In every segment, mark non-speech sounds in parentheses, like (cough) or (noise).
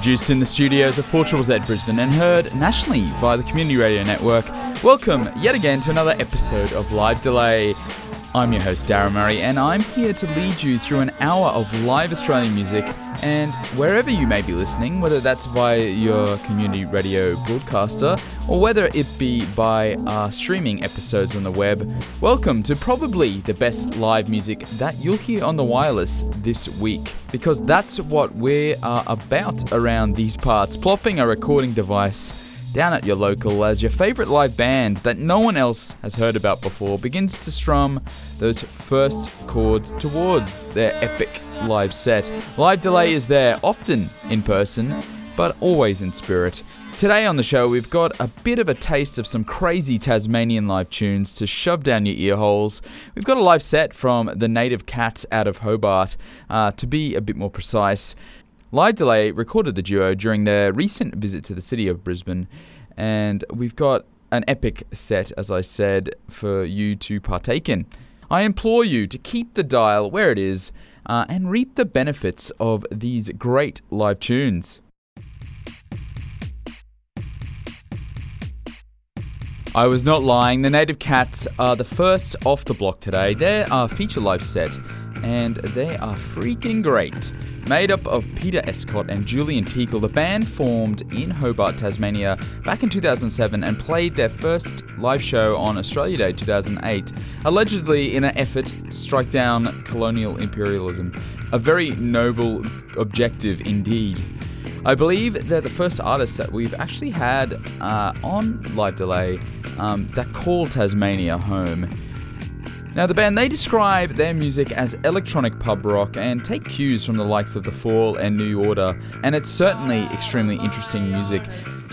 Produced in the studios of 4 Z Brisbane and heard nationally via the Community Radio Network. Welcome yet again to another episode of Live Delay. I'm your host, Darren Murray, and I'm here to lead you through an hour of live Australian music. And wherever you may be listening, whether that's via your community radio broadcaster or whether it be by uh, streaming episodes on the web, welcome to probably the best live music that you'll hear on the wireless this week. Because that's what we are about around these parts, plopping a recording device down at your local as your favourite live band that no one else has heard about before begins to strum those first chords towards their epic live set. Live Delay is there often in person, but always in spirit. Today on the show, we've got a bit of a taste of some crazy Tasmanian live tunes to shove down your ear holes. We've got a live set from the Native Cats out of Hobart, uh, to be a bit more precise. Live Delay recorded the duo during their recent visit to the city of Brisbane, and we've got an epic set, as I said, for you to partake in. I implore you to keep the dial where it is uh, and reap the benefits of these great live tunes. I was not lying. The Native Cats are the first off the block today. They're our feature live set, and they are freaking great. Made up of Peter Escott and Julian Teakle, the band formed in Hobart, Tasmania back in 2007 and played their first live show on Australia Day 2008, allegedly in an effort to strike down colonial imperialism. A very noble objective indeed. I believe they're the first artists that we've actually had uh, on Live Delay um, that call Tasmania home. Now, the band they describe their music as electronic pub rock and take cues from the likes of The Fall and New Order, and it's certainly extremely interesting music.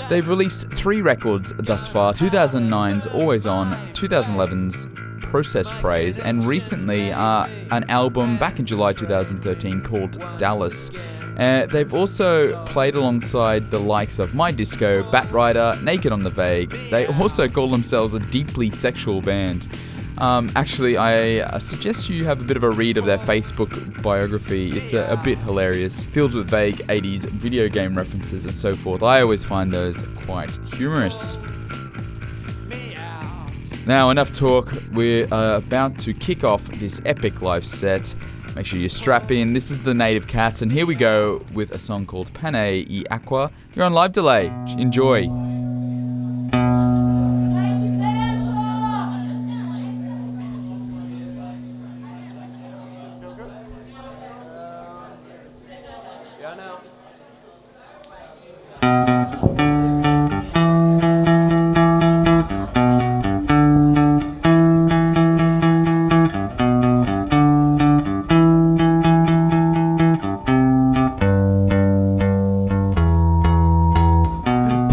They've released three records thus far 2009's Always On, 2011's Process Praise, and recently uh, an album back in July 2013 called Dallas. Uh, they've also played alongside the likes of My Disco, Bat Rider, Naked on the Vague. They also call themselves a deeply sexual band. Um, actually, I uh, suggest you have a bit of a read of their Facebook biography. It's a, a, bit hilarious, filled with vague 80s video game references and so forth. I always find those quite humorous. Now, enough talk. We're uh, about to kick off this epic live set. Make sure you strap in. This is the Native Cats, and here we go with a song called Pane e Aqua. You're on live delay. Enjoy.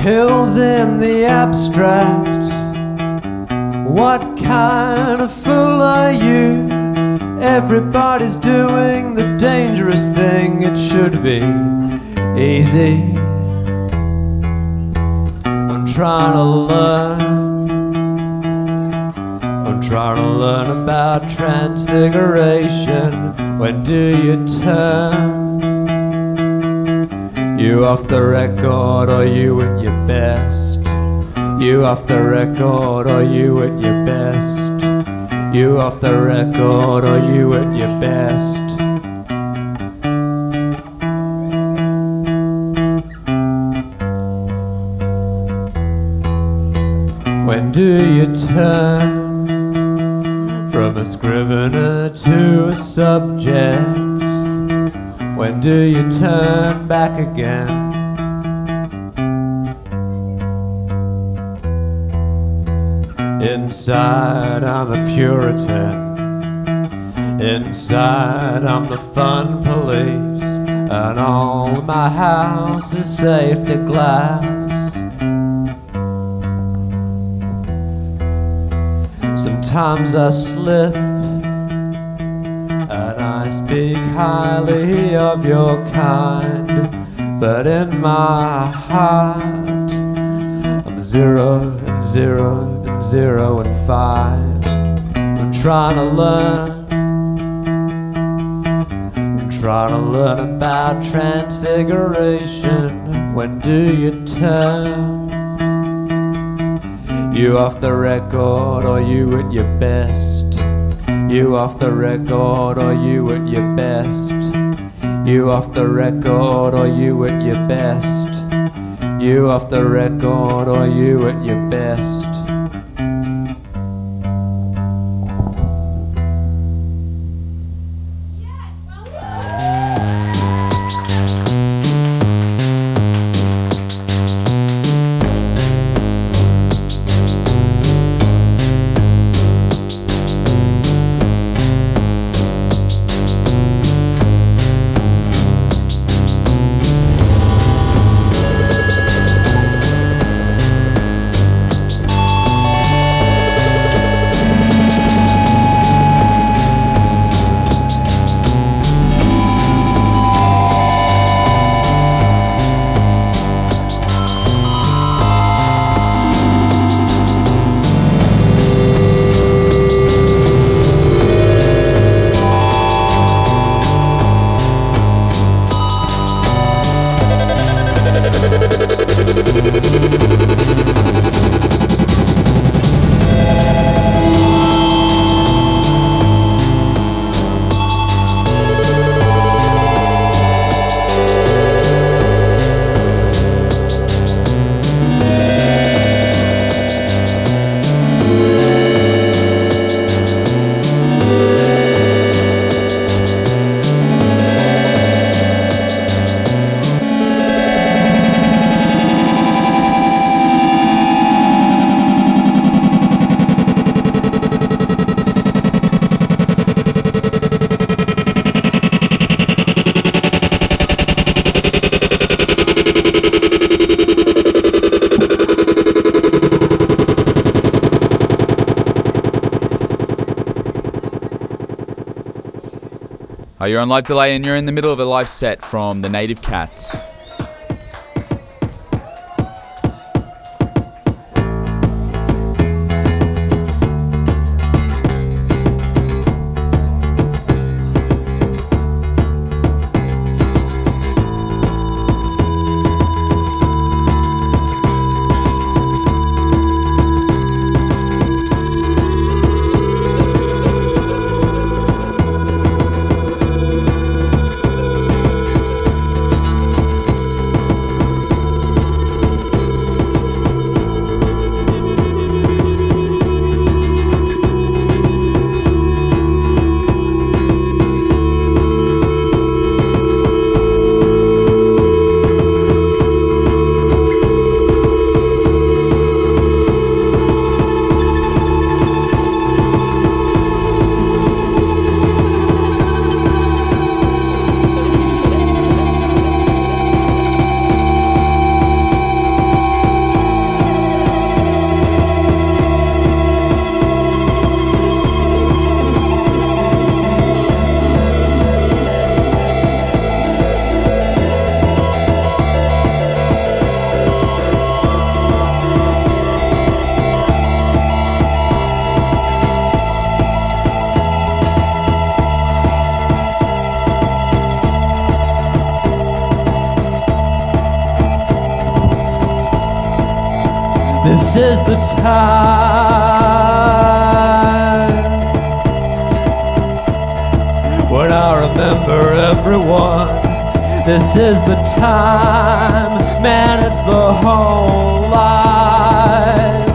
Pills in the abstract. What kind of fool are you? Everybody's doing the dangerous thing, it should be easy. I'm trying to learn. I'm trying to learn about transfiguration. When do you turn? You off the record, or you at your best? You off the record, or you at your best? You off the record, or you at your best? When do you turn from a scrivener to a subject? When do you turn back again? Inside, I'm a Puritan. Inside, I'm the fun police. And all my house is safety glass. Sometimes I slip speak highly of your kind, but in my heart, I'm zero and zero and zero and five. I'm trying to learn. I'm trying to learn about transfiguration. When do you turn? You off the record or you at your best? You off the record or you at your best? You off the record or you at your best? You off the record or you at your Uh, you're on live delay and you're in the middle of a live set from the Native Cats. This is the time when I remember everyone. This is the time, man, it's the whole life.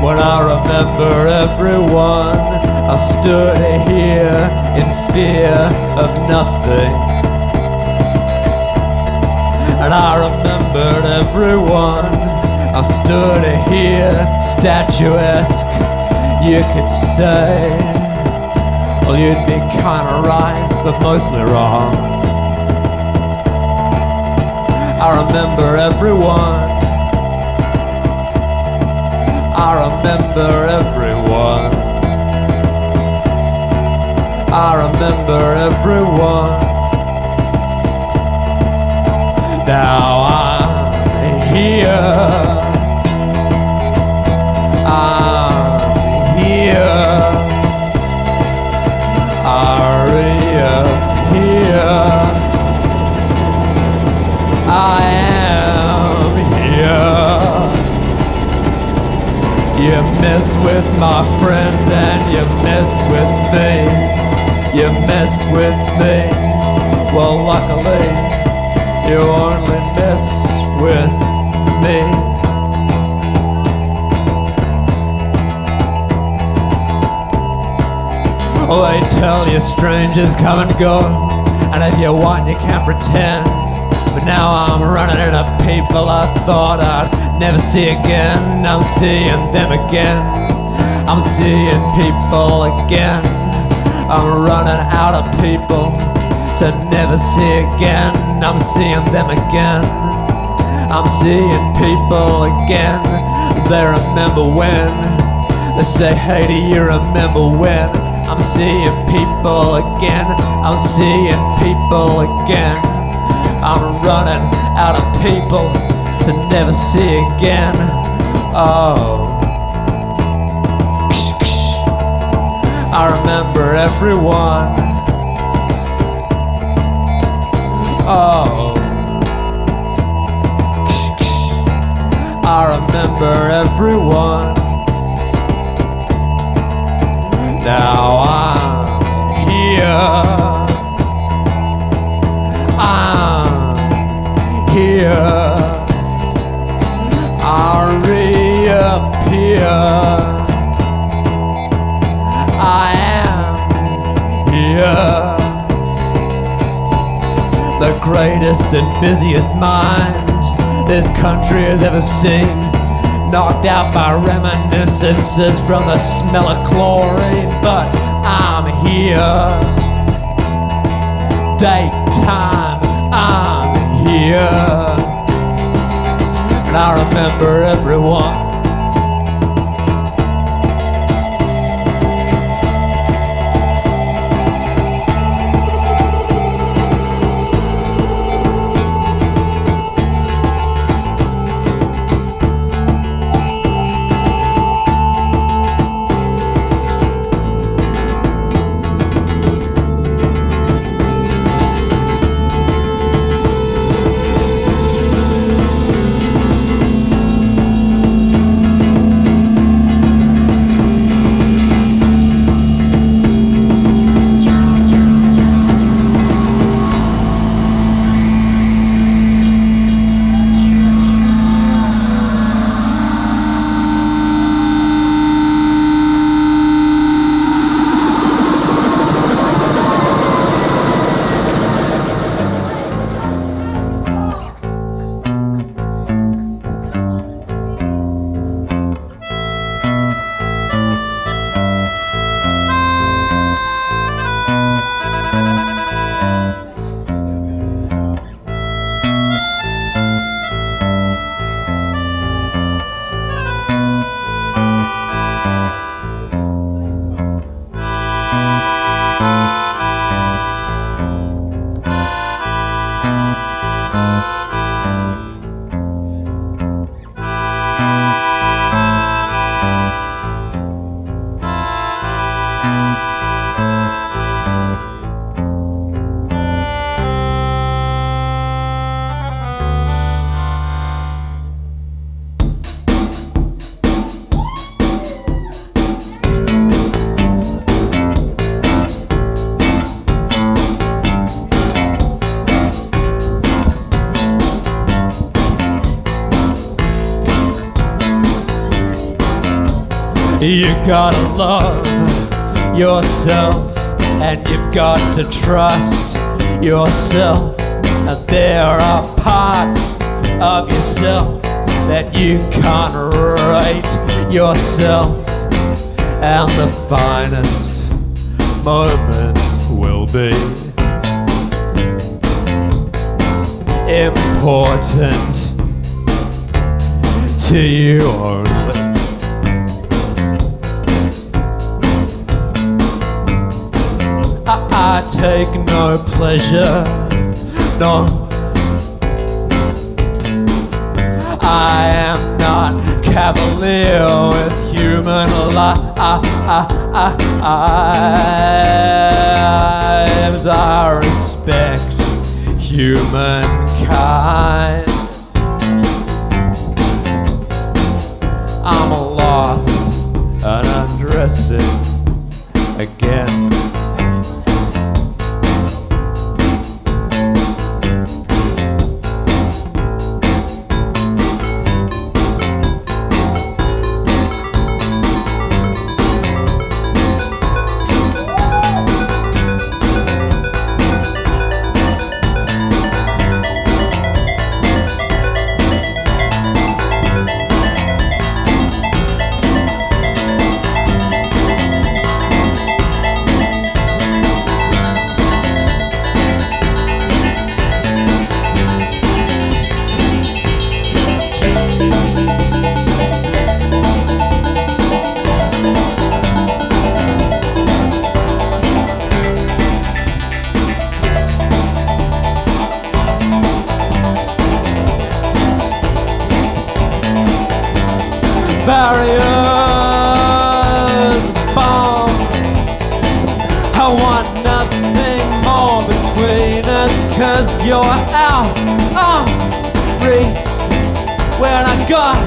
When I remember everyone, I stood here in fear of nothing. And I remembered everyone. I stood here, statuesque, you could say. Well, you'd be kinda right, but mostly wrong. I remember everyone. I remember everyone. I remember everyone. Now I'm here. I'm here. Are here? I am here. You mess with my friend and you mess with me. You mess with me. Well, luckily, you only mess with me. Oh, they tell you strangers come and go, and if you want, you can't pretend. But now I'm running into people I thought I'd never see again. I'm seeing them again. I'm seeing people again. I'm running out of people to never see again. I'm seeing them again. I'm seeing people again. They remember when. They say, hey, do you remember when? I'm seeing people again. I'm seeing people again. I'm running out of people to never see again. Oh. I remember everyone. Oh. I remember everyone. Now I'm here. I'm here. I reappear. I am here. The greatest and busiest mind this country has ever seen knocked out by reminiscences from the smell of chlorine, but I'm here. Daytime, I'm here. And I remember everyone. Gotta love yourself and you've got to trust yourself. And there are parts of yourself that you can't write yourself. And the finest moments will be important to you only. Take no pleasure, no. I am not cavalier with human lives. I respect humankind. I'm lost and undressing again. Cause you're out of reach when I got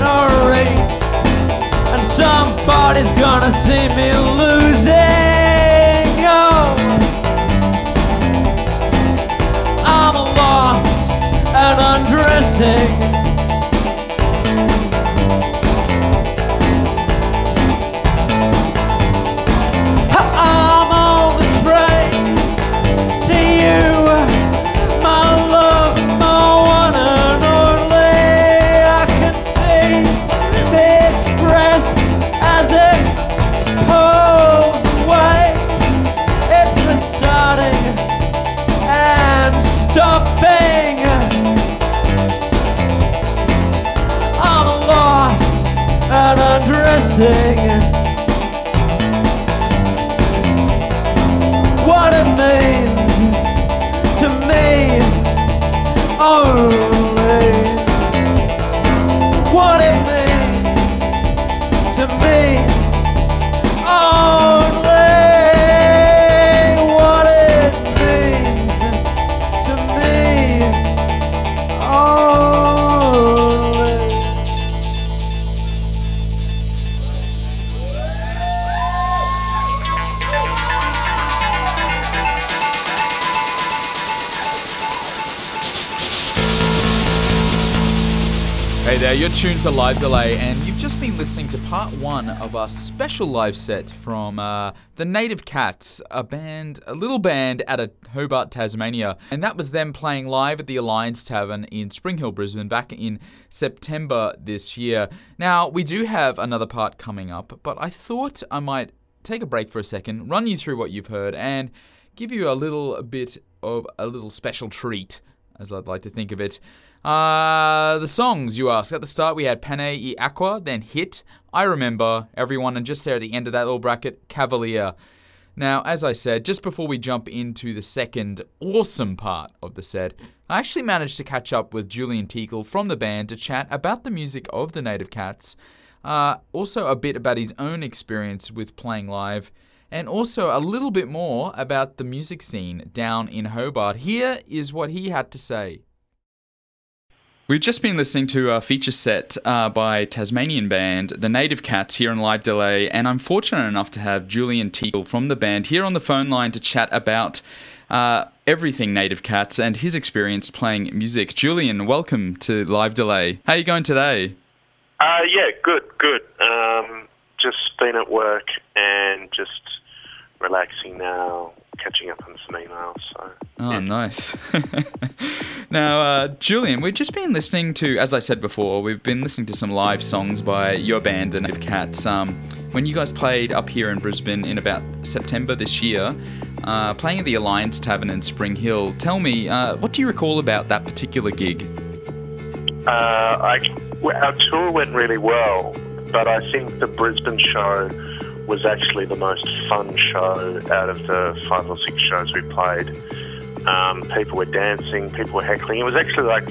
no reach. And somebody's gonna see me losing. Oh, I'm lost and undressing. Undressing. what it means to me only. Tuned to Live Delay, and you've just been listening to part one of our special live set from uh, the Native Cats, a band, a little band out of Hobart, Tasmania. And that was them playing live at the Alliance Tavern in Spring Hill, Brisbane, back in September this year. Now, we do have another part coming up, but I thought I might take a break for a second, run you through what you've heard, and give you a little bit of a little special treat, as I'd like to think of it. Uh, the songs you ask. At the start, we had Pane e Aqua, then Hit, I Remember, Everyone, and just there at the end of that little bracket, Cavalier. Now, as I said, just before we jump into the second awesome part of the set, I actually managed to catch up with Julian Teakle from the band to chat about the music of the Native Cats, uh, also a bit about his own experience with playing live, and also a little bit more about the music scene down in Hobart. Here is what he had to say. We've just been listening to a feature set uh, by Tasmanian band The Native Cats here on Live Delay, and I'm fortunate enough to have Julian Teakle from the band here on the phone line to chat about uh, everything Native Cats and his experience playing music. Julian, welcome to Live Delay. How are you going today? Uh, yeah, good, good. Um, just been at work and just relaxing now, catching up on some emails. So Oh, yeah. nice. (laughs) now, uh, Julian, we've just been listening to, as I said before, we've been listening to some live songs by your band, The Native Cats. Um, when you guys played up here in Brisbane in about September this year, uh, playing at the Alliance Tavern in Spring Hill, tell me, uh, what do you recall about that particular gig? Uh, I, our tour went really well, but I think the Brisbane show was actually the most fun show out of the five or six shows we played. Um, people were dancing, people were heckling. It was actually like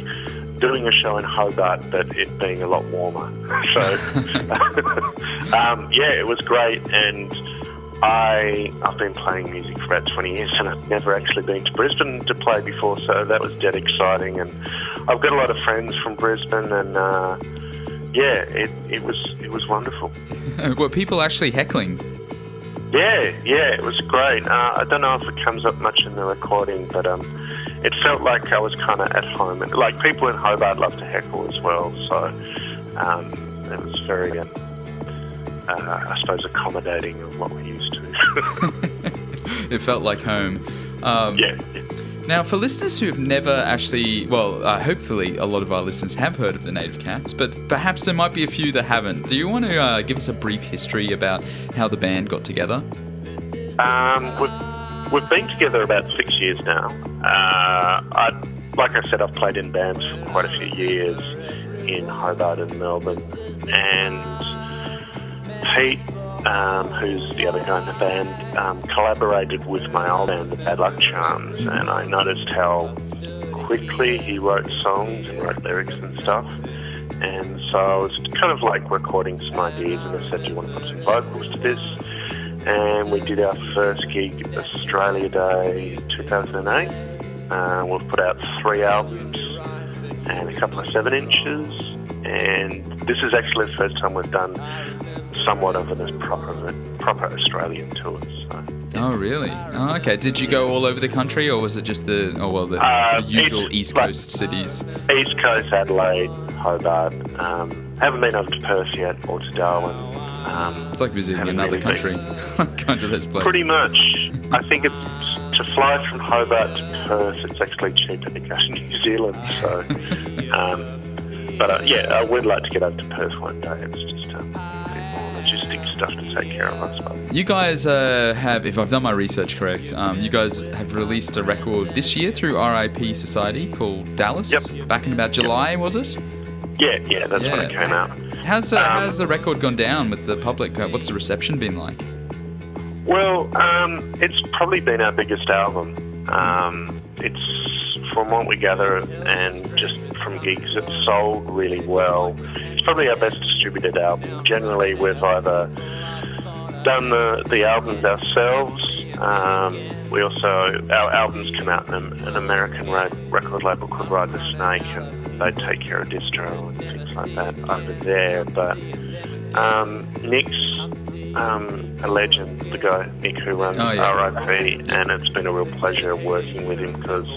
doing a show in Hobart, but it being a lot warmer. (laughs) So, (laughs) um, yeah, it was great. And I, I've been playing music for about 20 years and I've never actually been to Brisbane to play before, so that was dead exciting. And I've got a lot of friends from Brisbane and, uh, yeah, it, it was it was wonderful. (laughs) Were people actually heckling? Yeah, yeah, it was great. Uh, I don't know if it comes up much in the recording, but um, it felt like I was kind of at home. Like people in Hobart love to heckle as well, so um, it was very, um, uh, I suppose, accommodating of what we're used to. (laughs) (laughs) it felt like home. Um, yeah. yeah. Now, for listeners who have never actually, well, uh, hopefully a lot of our listeners have heard of the Native Cats, but perhaps there might be a few that haven't. Do you want to uh, give us a brief history about how the band got together? Um, we've, we've been together about six years now. Uh, I, like I said, I've played in bands for quite a few years in Hobart and Melbourne, and Pete um, who's the other guy in the band, um, collaborated with my old band, the Bad Luck Charms, and I noticed how quickly he wrote songs and wrote lyrics and stuff. And so I was kind of like recording some ideas, and I said, Do you want to put some vocals to this? And we did our first gig Australia Day 2008. Uh, we've put out three albums and a couple of seven inches. And this is actually the first time we've done somewhat of a proper proper Australian tour. So. Oh really? Oh, okay. Did you go all over the country, or was it just the oh well the, uh, the usual East, Coast cities? East Coast, Adelaide, Hobart. Um, haven't been over to Perth yet or to Darwin. Um, it's like visiting another country. (laughs) Going to those places. Pretty much. I think it's to fly from Hobart to Perth. It's actually cheaper to go to New Zealand. So, (laughs) um, but uh, yeah, I would like to get over to Perth one day. It's just um, more logistic stuff to take care of, I suppose. You guys uh, have, if I've done my research correct, um, you guys have released a record this year through RIP Society called Dallas. Yep. Back in about July, yep. was it? Yeah, yeah, that's yeah. when it came out. How's the, um, how's the record gone down with the public? Uh, what's the reception been like? Well, um, it's probably been our biggest album. Um, it's from what we gather and just from gigs, it's sold really well. It's probably our best distributed album. Generally, we've either done the, the albums ourselves. Um, we also our albums come out in an American record label called Ride the Snake, and they take care of distro and things like that over there. But um, Nick's um, a legend, the guy Nick who runs oh, yeah. RIP, and it's been a real pleasure working with him because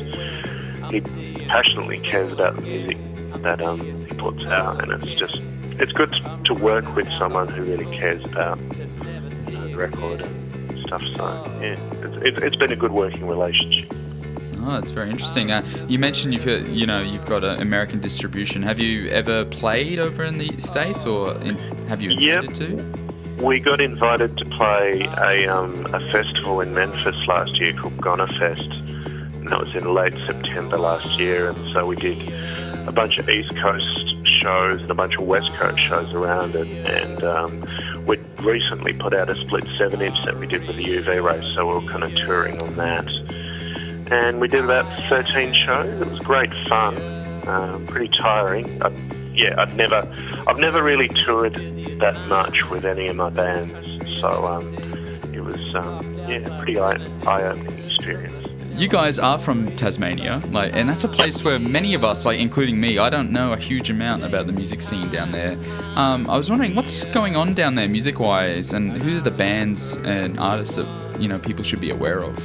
he passionately cares about the music that um, he puts out, and it's just it's good to work with someone who really cares about you know, the record and stuff. So yeah, it's, it's been a good working relationship. Oh, that's very interesting. Uh, you mentioned you've you know you've got an American distribution. Have you ever played over in the states, or in, have you intended yep. to? We got invited to play a um, a festival in Memphis last year called Goner Fest, that was in late September last year. And so we did a bunch of East Coast shows and a bunch of West Coast shows around it. And um, we recently put out a split seven inch that we did with the UV race, so we are kind of touring on that. And we did about 13 shows. It was great fun, um, pretty tiring. I, yeah, I've never, I've never really toured that much with any of my bands, so um, it was um, yeah, pretty eye-opening experience you guys are from Tasmania, like, and that's a place where many of us, like including me, I don't know a huge amount about the music scene down there. Um, I was wondering what's going on down there, music-wise, and who are the bands and artists that you know people should be aware of.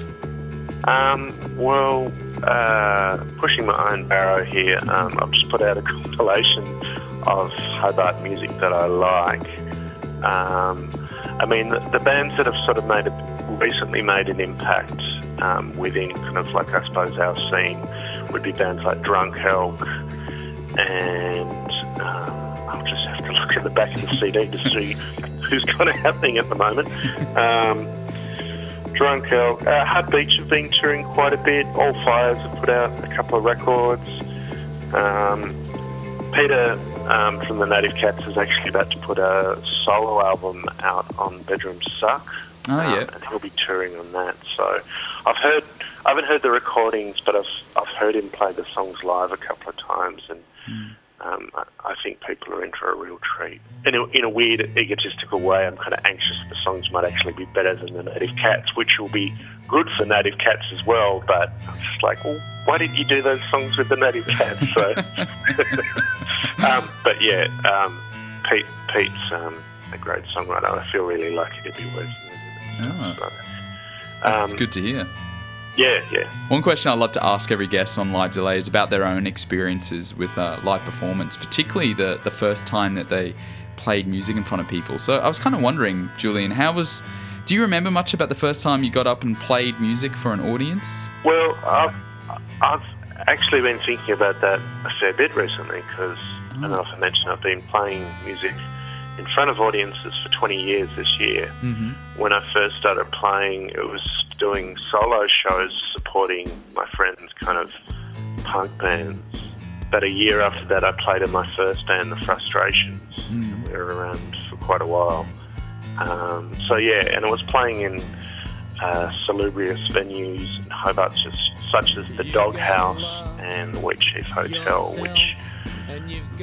Um, well, uh, pushing my own barrow here, um, I've just put out a (laughs) compilation of Hobart music that I like. Um, I mean, the, the bands that have sort of made a, recently made an impact um, within kind of like I suppose our scene would be bands like Drunk Elk, and um, I'll just have to (laughs) look at the back of the CD to see (laughs) who's kind of happening at the moment. Um, Drunk Elk, uh, Hard Beach have been touring quite a bit. All Fires have put out a couple of records. Um, Peter um, from the Native Cats is actually about to put a solo album out on Bedroom Suck. Oh yeah, um, and he'll be touring on that. So I've heard, I haven't heard the recordings, but I've I've heard him play the songs live a couple of times, and mm. um, I, I, think people are in for a real treat. In a, in a weird egotistical way, I'm kind of anxious that the songs might actually be better than the Native Cats, which will be good for Native Cats as well. But I'm just like, well, why didn't you do those songs with the Native Cats? So, (laughs) um, but yeah. Um, Pete Pete's um, a great songwriter. I feel really lucky to be working with him. Oh. So, That's um, good to hear. Yeah, yeah. One question I love to ask every guest on Live Delay is about their own experiences with uh, live performance, particularly the, the first time that they played music in front of people. So I was kind of wondering, Julian, how was. Do you remember much about the first time you got up and played music for an audience? Well, I've, I've actually been thinking about that a fair bit recently because, know if I mentioned, I've been playing music in front of audiences for 20 years this year. Mm-hmm. When I first started playing, it was doing solo shows supporting my friends' kind of punk bands. About a year after that, I played in my first band, The Frustrations. Mm. We were around for quite a while. Um, so, yeah, and it was playing in uh, salubrious venues in Hobart, just, such as the Doghouse and the Wheatsheaf Hotel, which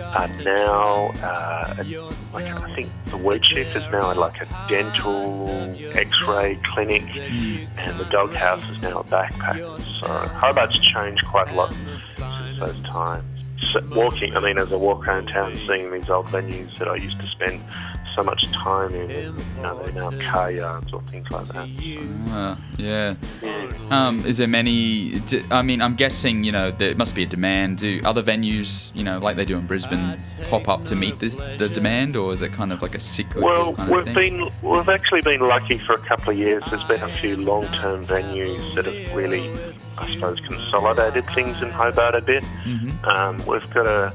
are now, uh, like I think the Wheatsheaf is now like a dental X-ray clinic, and the Doghouse is now a backpack. So Hobart's changed quite a lot since those times. So walking, I mean, as I walk around town, seeing these old venues that I used to spend so much time in, you know, they're now car yards or things like that. Uh, yeah. Um, is there many? I mean, I'm guessing you know there must be a demand. Do other venues, you know, like they do in Brisbane, pop up to meet the, the demand, or is it kind of like a cyclical Well, kind of we've thing? been we've actually been lucky for a couple of years. There's been a few long-term venues that have really, I suppose, consolidated things in Hobart a bit. Mhm. Um, we've got a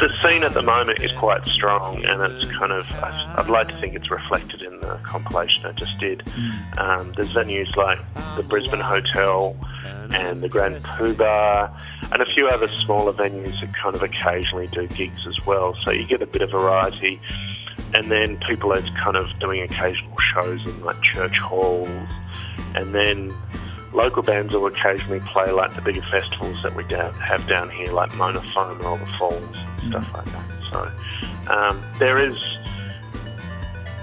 the scene at the moment is quite strong, and it's kind of I'd like to think it's reflected in the compilation I just did. Um, there's venues like the Brisbane Hotel and the Grand Poobah, and a few other smaller venues that kind of occasionally do gigs as well. So you get a bit of variety, and then people are kind of doing occasional shows in like church halls, and then local bands will occasionally play like the bigger festivals that we down, have down here, like MONA FOMA or the Falls and stuff like that. So um, there is,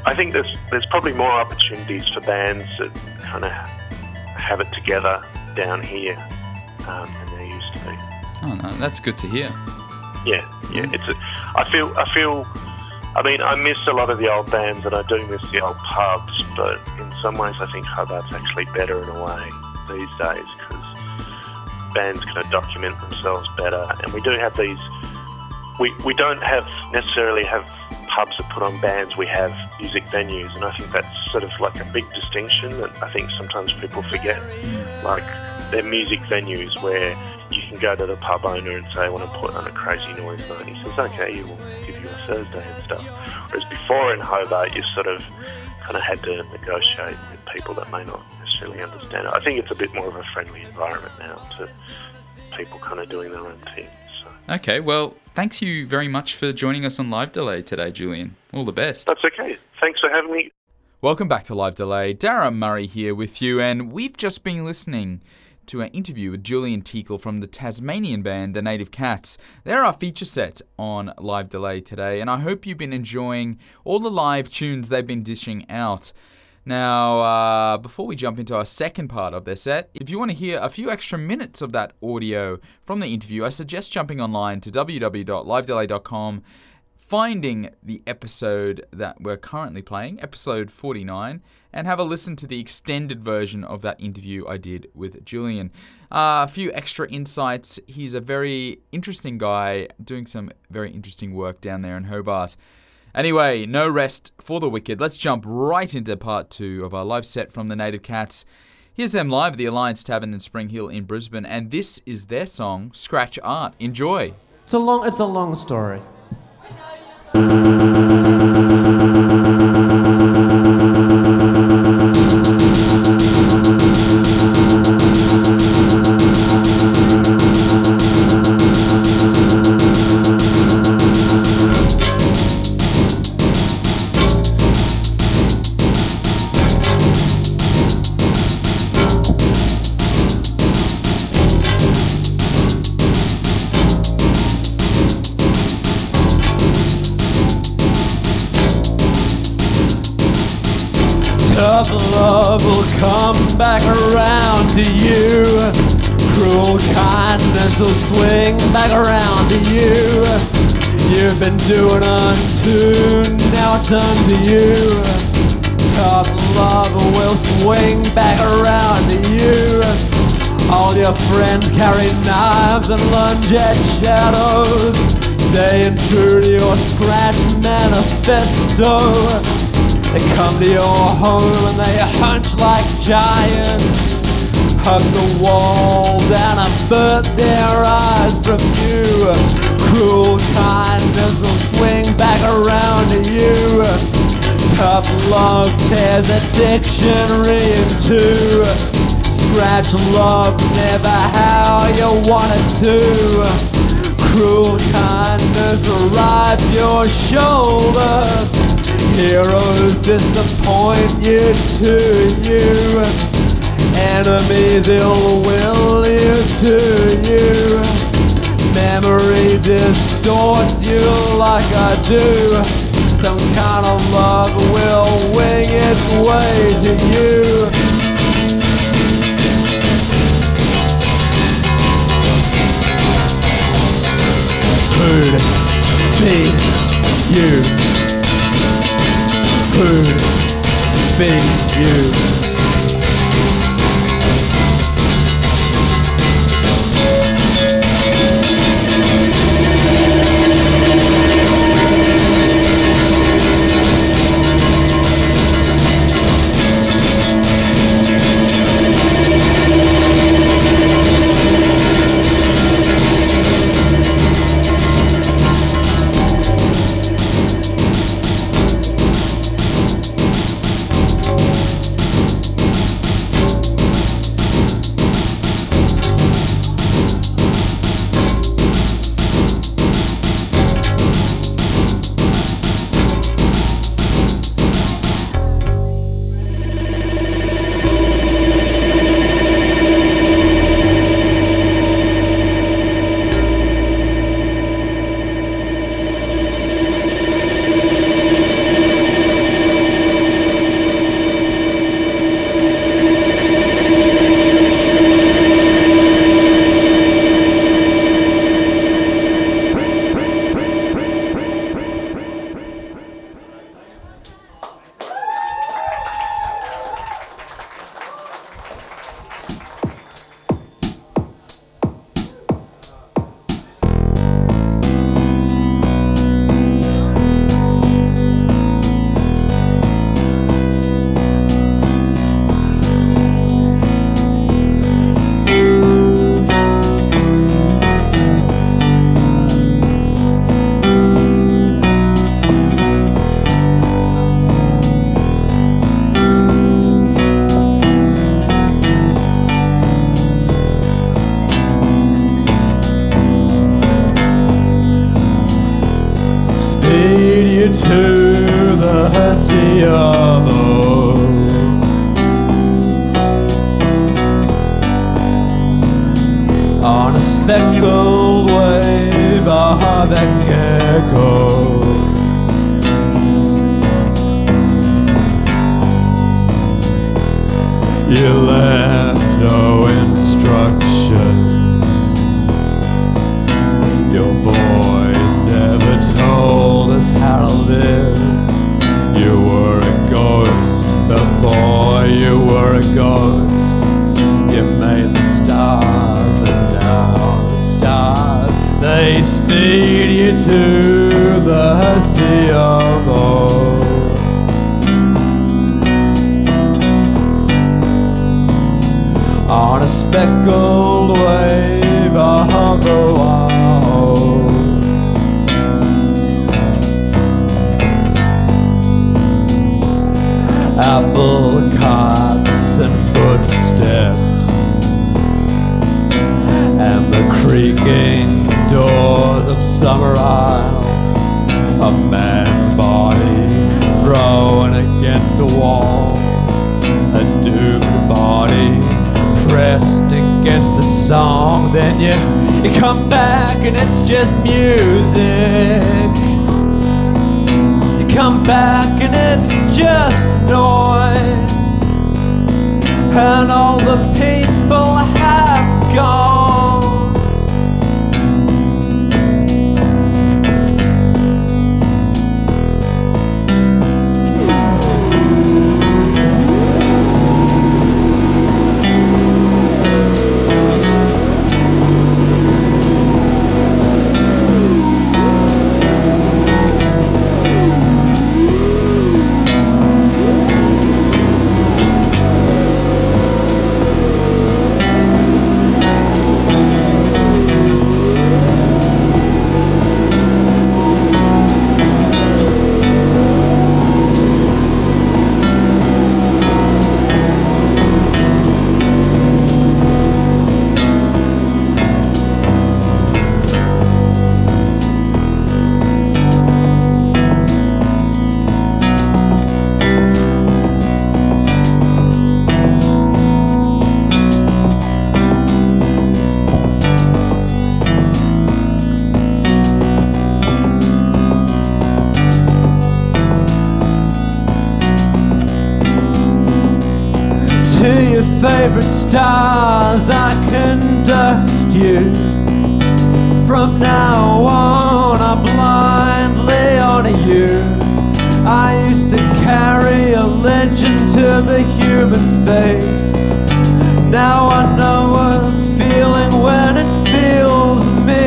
I think there's there's probably more opportunities for bands that kind of have it together down here um, than there used to be. Oh no, that's good to hear. Yeah, yeah. It's. A, I feel. I feel. I mean, I miss a lot of the old bands, and I do miss the old pubs. But in some ways, I think Hobart's actually better in a way these days because bands can document themselves better, and we do have these. We we don't have necessarily have pubs that put on bands. We have music venues, and I think that's sort of like a big distinction that I think sometimes people forget. Like they're music venues where you can go to the pub owner and say, I want to put on a crazy noise night. He says, okay, he will give you a Thursday and stuff. Whereas before in Hobart, you sort of kind of had to negotiate with people that may not necessarily understand it. I think it's a bit more of a friendly environment now to people kind of doing their own thing. So Okay, well, thanks you very much for joining us on Live Delay today, Julian. All the best. that's okay. Thanks for having me. Welcome back to Live Delay. Dara Murray here with you, and we've just been listening to an interview with Julian Teakle from the Tasmanian band The Native Cats. They're our feature set on Live Delay today, and I hope you've been enjoying all the live tunes they've been dishing out. Now, uh, before we jump into our second part of their set, if you want to hear a few extra minutes of that audio from the interview, I suggest jumping online to www.livedelay.com finding the episode that we're currently playing, episode 49, and have a listen to the extended version of that interview I did with Julian. Uh, a few extra insights. He's a very interesting guy doing some very interesting work down there in Hobart. Anyway, no rest for the wicked. Let's jump right into part two of our live set from the Native Cats. Here's them live at the Alliance Tavern in Spring Hill in Brisbane, and this is their song, Scratch Art. Enjoy. It's a long. It's a long story. At shadows. Staying to your scratch manifesto. They come to your home and they hunch like giants. Hug the wall down and avert their eyes from you. Cruel kindness will swing back around to you. Tough love tears addiction in two. Scratch love never how you want it to. Cruel kindness rides your shoulder. Heroes disappoint you to you. Enemies ill will you to you. Memory distorts you like I do. Some kind of love will wing its way to you. Food feeds you. Food feeds you. summer aisle. A man's body thrown against a wall. A doomed body pressed against a song. Then you, you come back and it's just music. You come back and it's just noise. And all the people have gone. Face. Now I know a feeling when it feels me.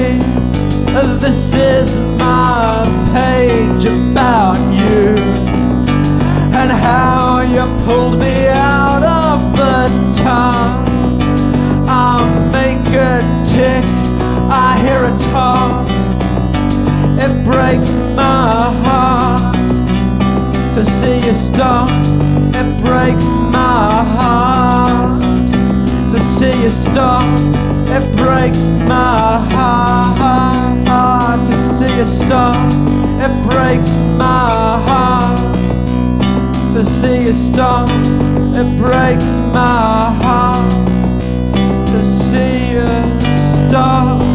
This is my page about you and how you pulled me out of the tub. I'll make a tick, I hear a talk. It breaks my heart to see you stop. It breaks see you stop. It breaks my heart to see you stop. It breaks my heart to see you stop. It breaks my heart to see you stop.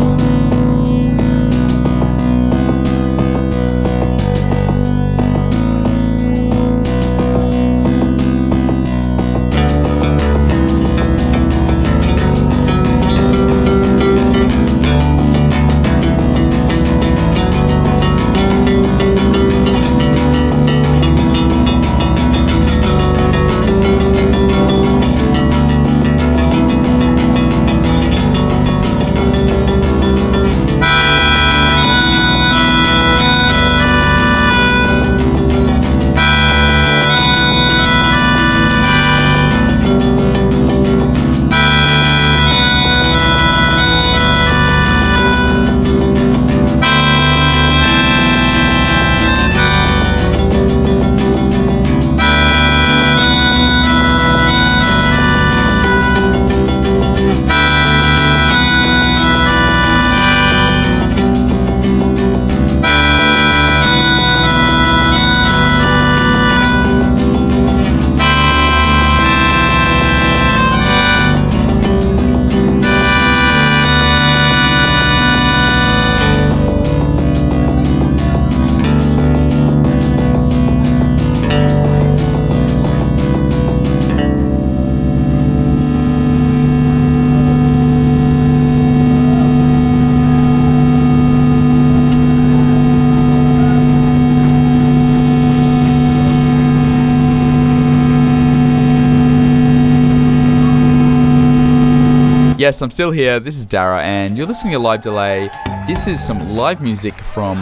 Yes, I'm still here. This is Dara, and you're listening to Live Delay. This is some live music from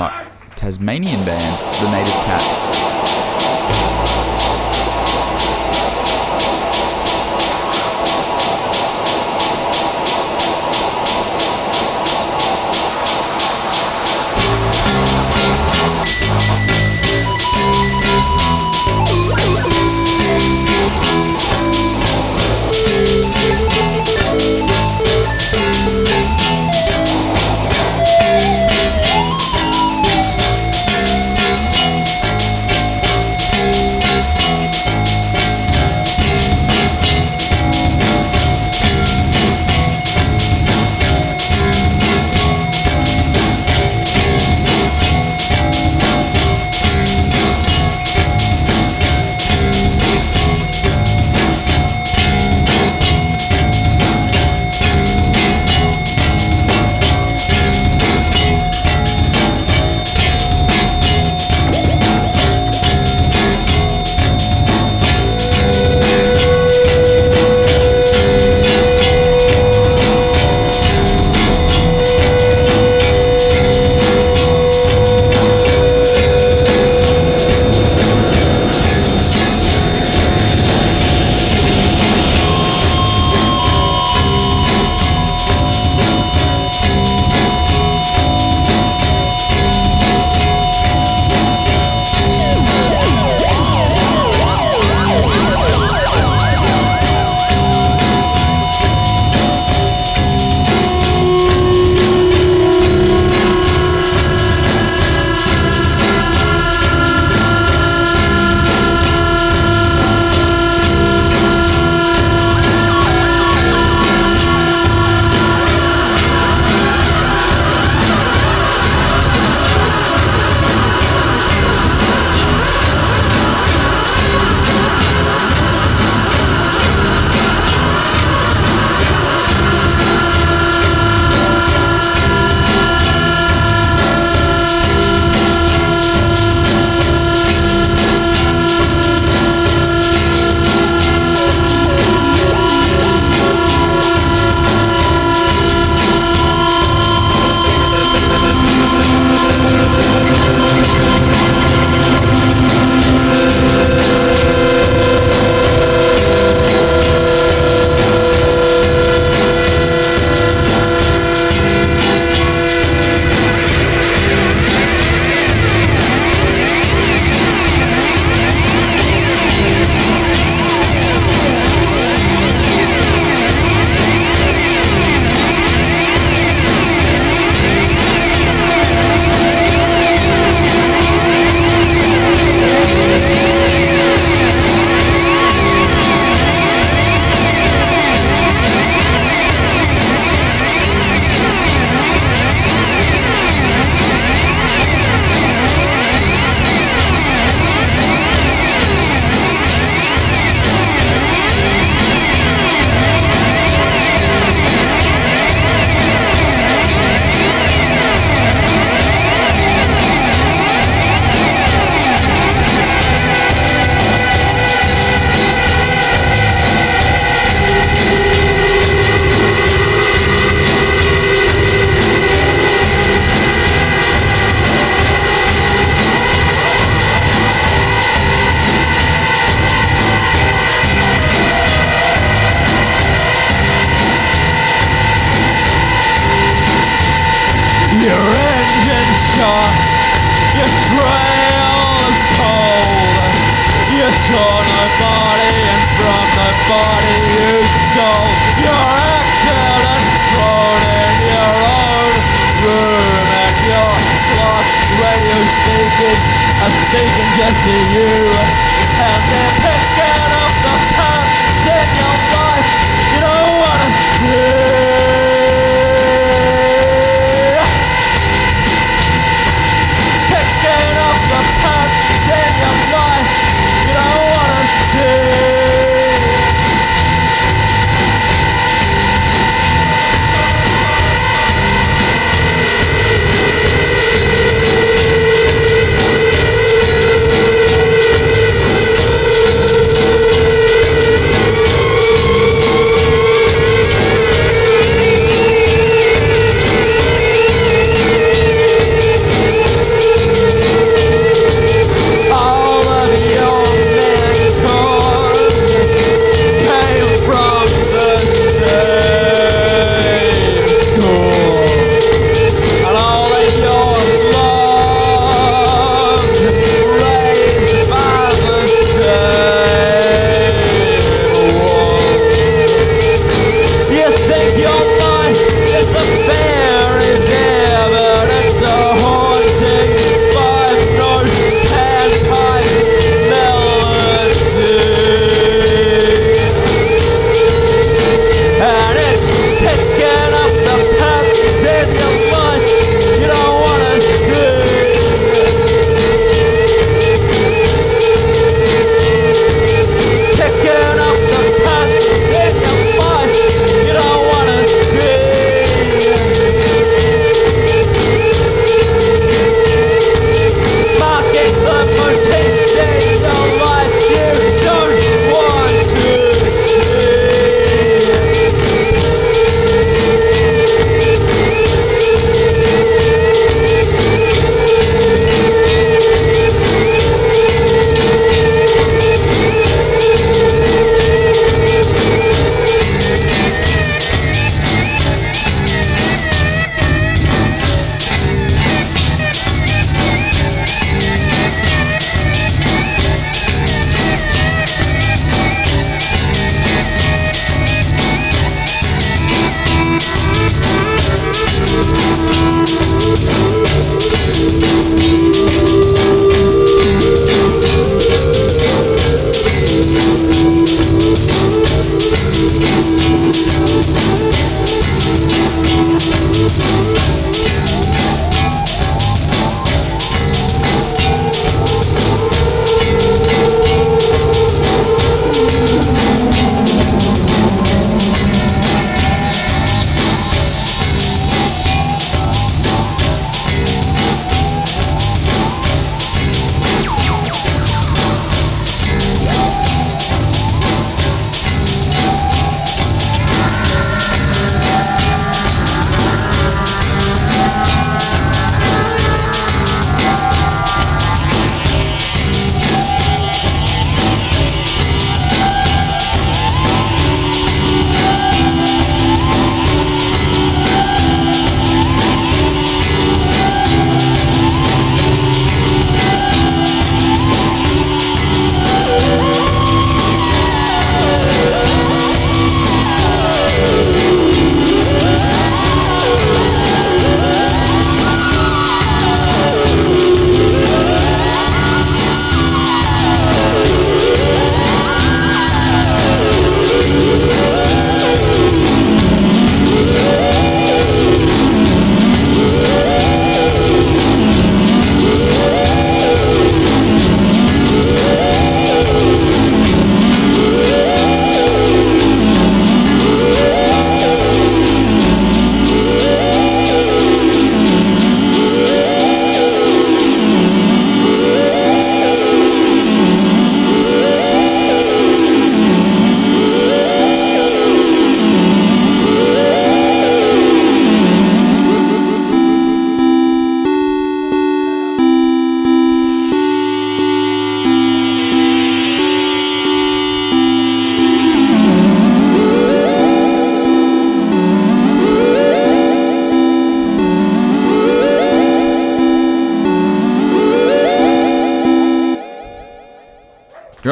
Tasmanian band The Native Cats.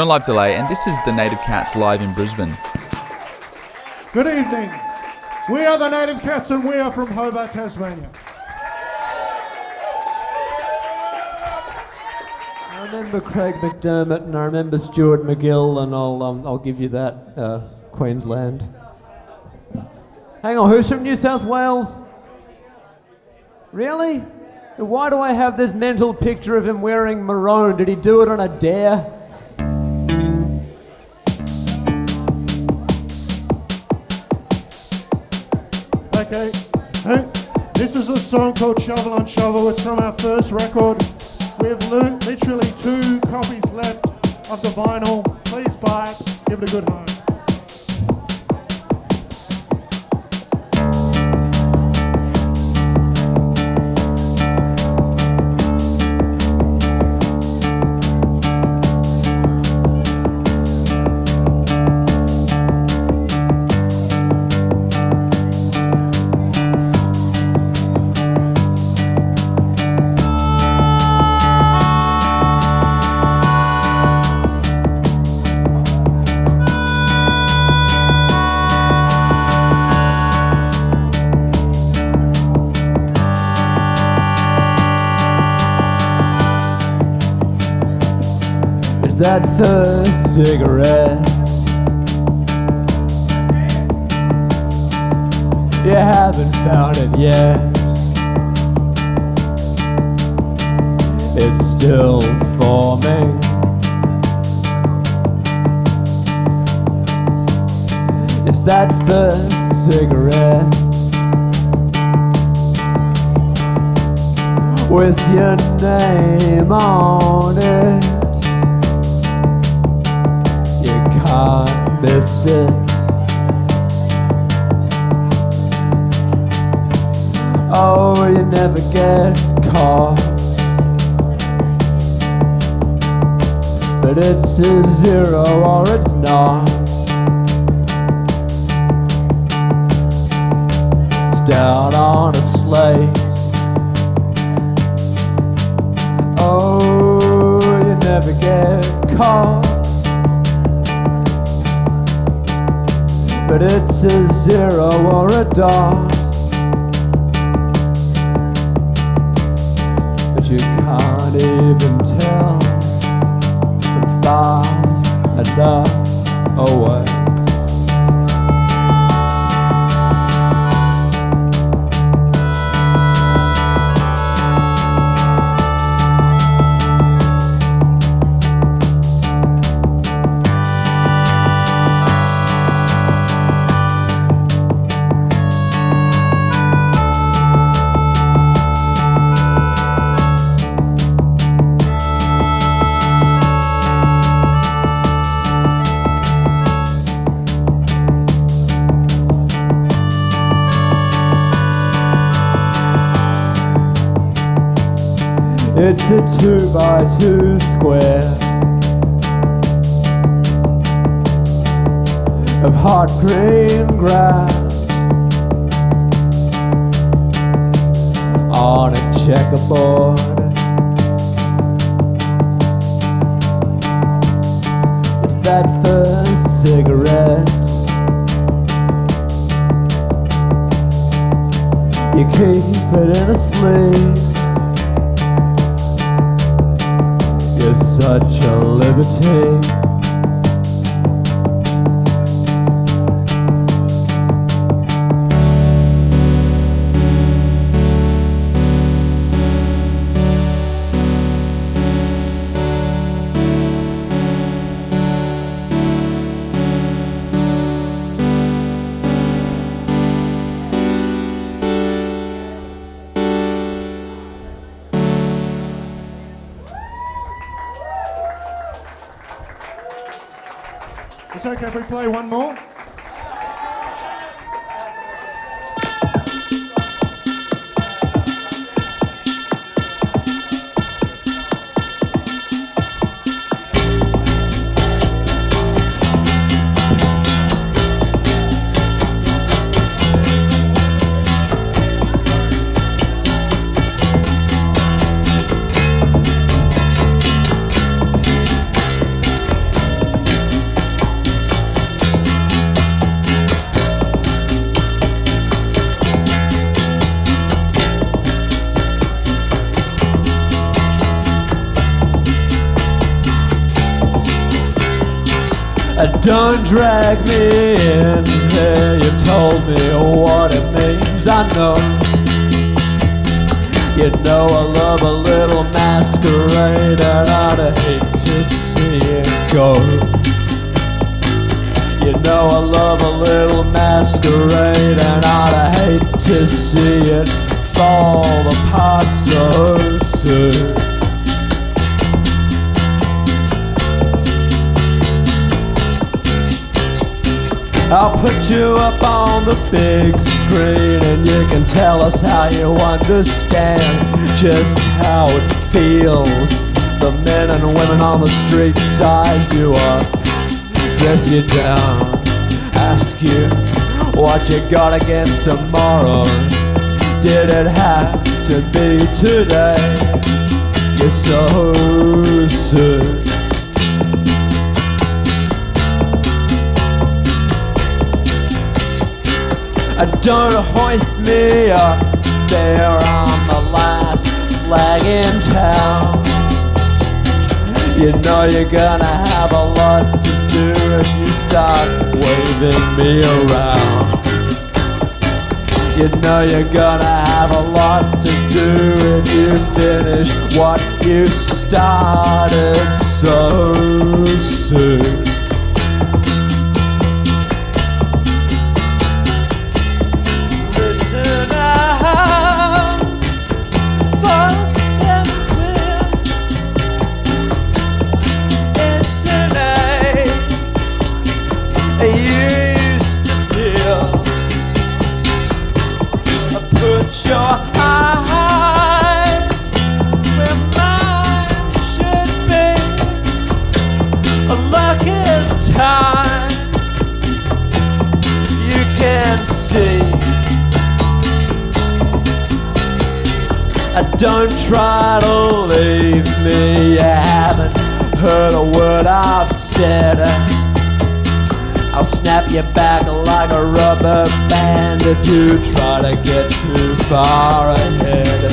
On live delay, and this is the Native Cats live in Brisbane. Good evening. We are the Native Cats and we are from Hobart, Tasmania. I remember Craig McDermott and I remember Stuart MacGill, and I'll, um, I'll give you that, uh, Queensland. Hang on, who's from New South Wales? Really? Why do I have this mental picture of him wearing maroon? Did he do it on a dare? Called Shovel on Shovel. It's from our first record. We have li- literally two copies left of the vinyl. Please buy it. Give it a good home. That first cigarette. You haven't found it yet. It's still forming. It's that first cigarette. With your name on it. Miss it. Oh, you never get caught. But it's a zero or it's not. It's down on a slate. Oh, you never get caught. But it's a zero or a dot. But you can't even tell from far enough away. It's a two by two square of hot green grass on a checkerboard. It's that first cigarette. You keep it in a sleeve. Such a liberty. Drag me in here. You told me what it means. I know. You know I love a little masquerade, and I'd hate to see it go. You know I love a little masquerade, and I'd hate to see it fall apart so soon. I'll put you up on the big screen and you can tell us how you understand just how it feels. The men and women on the street size you up, dress you down, ask you what you got against tomorrow. Did it have to be today? You're so soon. Don't hoist me up there on the last flag in town. You know you're gonna have a lot to do if you start waving me around. You know you're gonna have a lot to do if you finish what you started so soon. Don't try to leave me. You haven't heard a word I've said. I'll snap you back like a rubber band if you try to get too far ahead.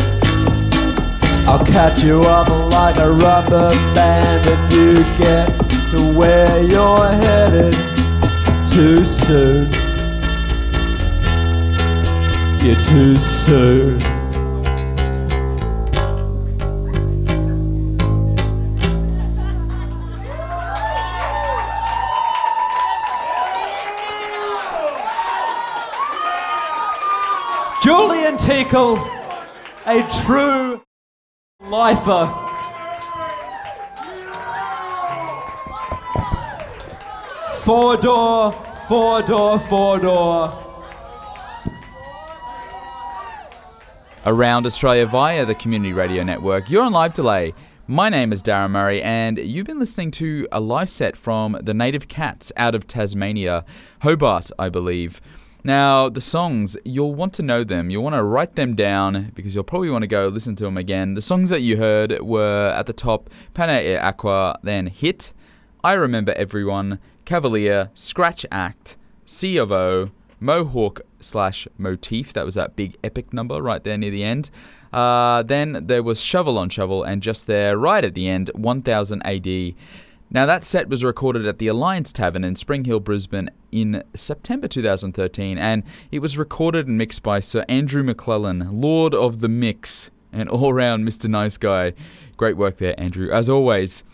I'll catch you up like a rubber band if you get to where you're headed too soon. You're too soon. A true lifer. Four door, four door, four door. around Australia via the Community Radio Network. You're on live delay. My name is Darren Murray, and you've been listening to a live set from the Native Cats out of Tasmania, Hobart, I believe. Now, the songs, you'll want to know them. You'll want to write them down because you'll probably want to go listen to them again. The songs that you heard were at the top Pana e Aqua, then Hit, I Remember Everyone, Cavalier, Scratch Act, C of O, Mohawk slash Motif. That was that big epic number right there near the end. Uh, then there was Shovel on Shovel, and just there, right at the end, 1000 AD. Now, that set was recorded at the Alliance Tavern in Spring Hill, Brisbane in September 2013, and it was recorded and mixed by Sir Andrew McClellan, Lord of the Mix, and all round Mr. Nice Guy. Great work there, Andrew, as always.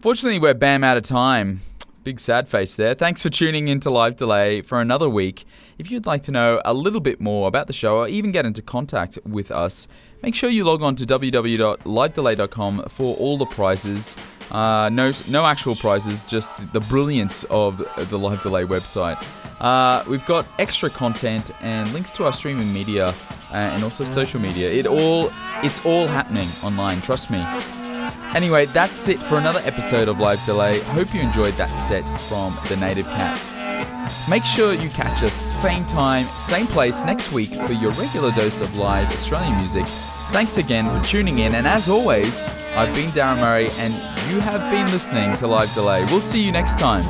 Fortunately, we're bam out of time. Big sad face there. Thanks for tuning in to Live Delay for another week. If you'd like to know a little bit more about the show or even get into contact with us, make sure you log on to www.livedelay.com for all the prizes. Uh, no, no actual prizes, just the brilliance of the Live Delay website. Uh, we've got extra content and links to our streaming media uh, and also social media. It all, it's all happening online. Trust me. Anyway, that's it for another episode of Live Delay. Hope you enjoyed that set from the Native Cats. Make sure you catch us same time, same place next week for your regular dose of live Australian music. Thanks again for tuning in, and as always, I've been Darren Murray, and you have been listening to Live Delay. We'll see you next time.